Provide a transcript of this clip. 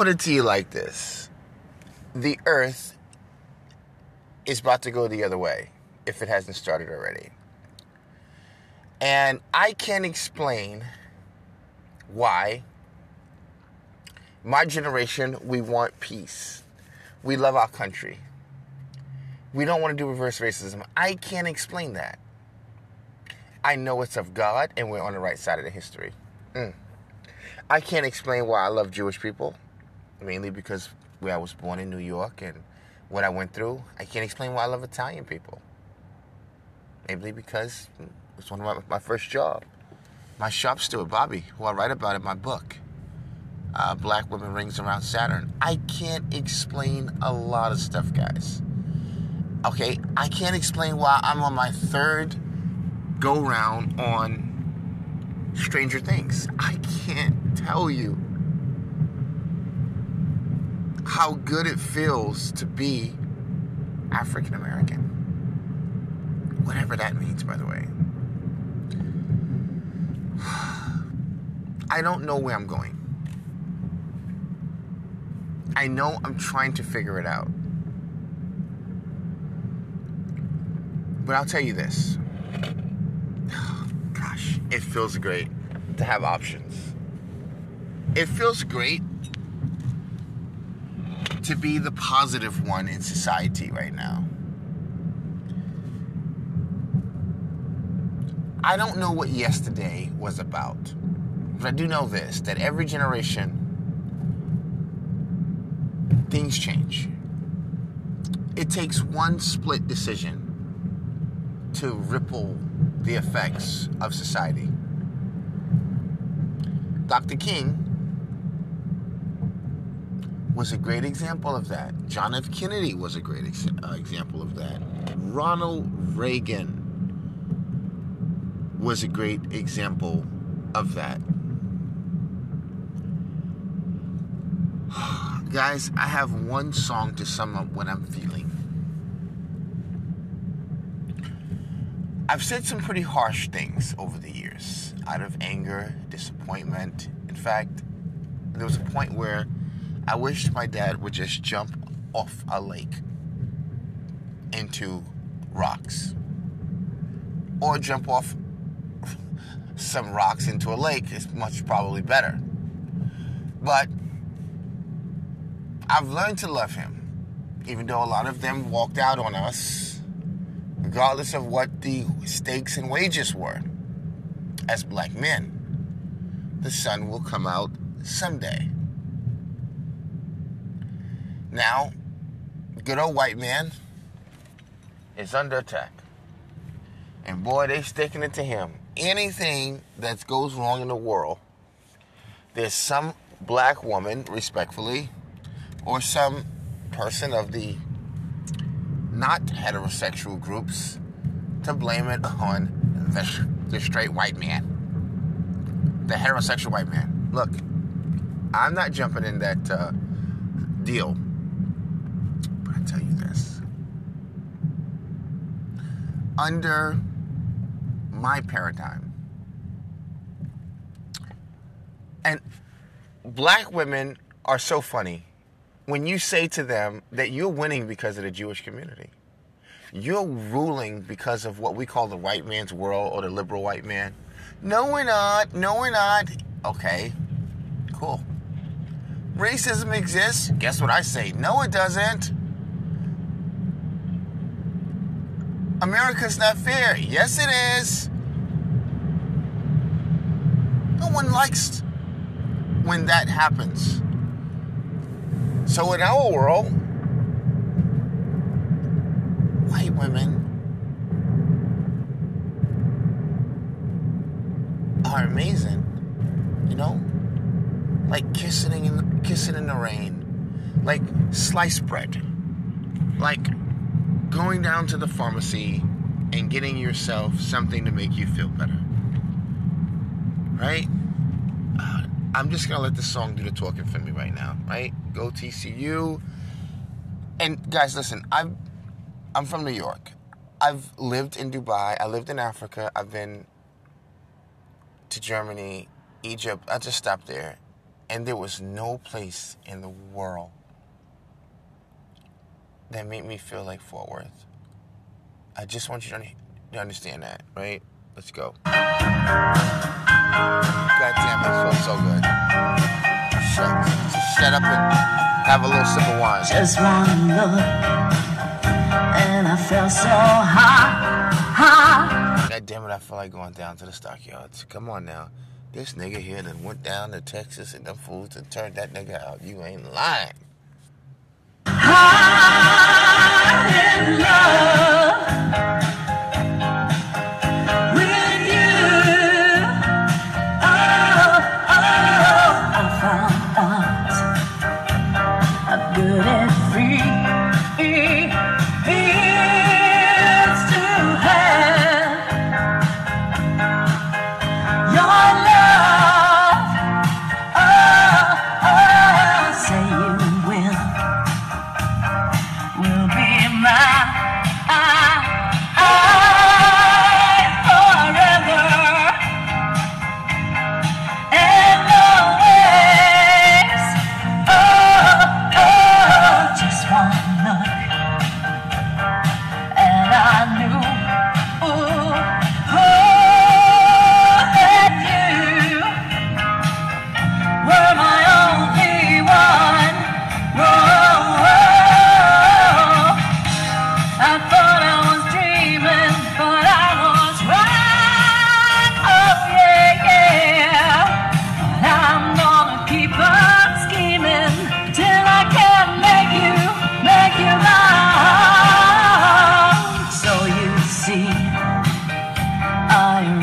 put it to you like this the earth is about to go the other way if it hasn't started already. And I can't explain why my generation, we want peace. We love our country. We don't want to do reverse racism. I can't explain that. I know it's of God and we're on the right side of the history. Mm. I can't explain why I love Jewish people, mainly because where I was born in New York and what I went through. I can't explain why I love Italian people. Maybe because it's one of my, my first job. My shop steward, Bobby, who I write about in my book, uh, Black Women Rings Around Saturn. I can't explain a lot of stuff, guys. Okay, I can't explain why I'm on my third go round on Stranger Things. I can't tell you how good it feels to be African American. Whatever that means, by the way. I don't know where I'm going. I know I'm trying to figure it out. But I'll tell you this. Gosh, it feels great to have options. It feels great to be the positive one in society right now. I don't know what yesterday was about, but I do know this that every generation, things change. It takes one split decision to ripple the effects of society. Dr. King was a great example of that. John F. Kennedy was a great ex- uh, example of that. Ronald Reagan was a great example of that. Guys, I have one song to sum up what I'm feeling. I've said some pretty harsh things over the years out of anger, disappointment. In fact, there was a point where I wish my dad would just jump off a lake into rocks or jump off some rocks into a lake is much probably better. But I've learned to love him, even though a lot of them walked out on us, regardless of what the stakes and wages were. As black men, the sun will come out someday. Now, good old white man is under attack. And boy, they sticking it to him. Anything that goes wrong in the world, there's some black woman, respectfully, or some person of the not heterosexual groups to blame it on the, the straight white man, the heterosexual white man. Look, I'm not jumping in that uh, deal I tell you this. Under my paradigm, and black women are so funny when you say to them that you're winning because of the Jewish community. You're ruling because of what we call the white man's world or the liberal white man. No, we're not. No, we're not. Okay, cool. Racism exists. Guess what I say? No, it doesn't. America's not fair. Yes, it is. No one likes when that happens. So, in our world, white women are amazing. You know? Like kissing in the, kissing in the rain. Like sliced bread. Like going down to the pharmacy and getting yourself something to make you feel better. Right? Uh, I'm just gonna let the song do the talking for me right now, right? Go TCU. And guys, listen, I'm I'm from New York. I've lived in Dubai. I lived in Africa. I've been to Germany, Egypt. I just stopped there. And there was no place in the world that made me feel like Fort Worth. I just want you to understand that, right? Let's go. God damn, it feels so good. Shut, just shut up and have a little sip of wine. Just one look, and I felt so hot, hot. God damn it, I feel like going down to the stockyards. Come on now. This nigga here that went down to Texas and them fools and turned that nigga out. You ain't lying. Hot in love. I'm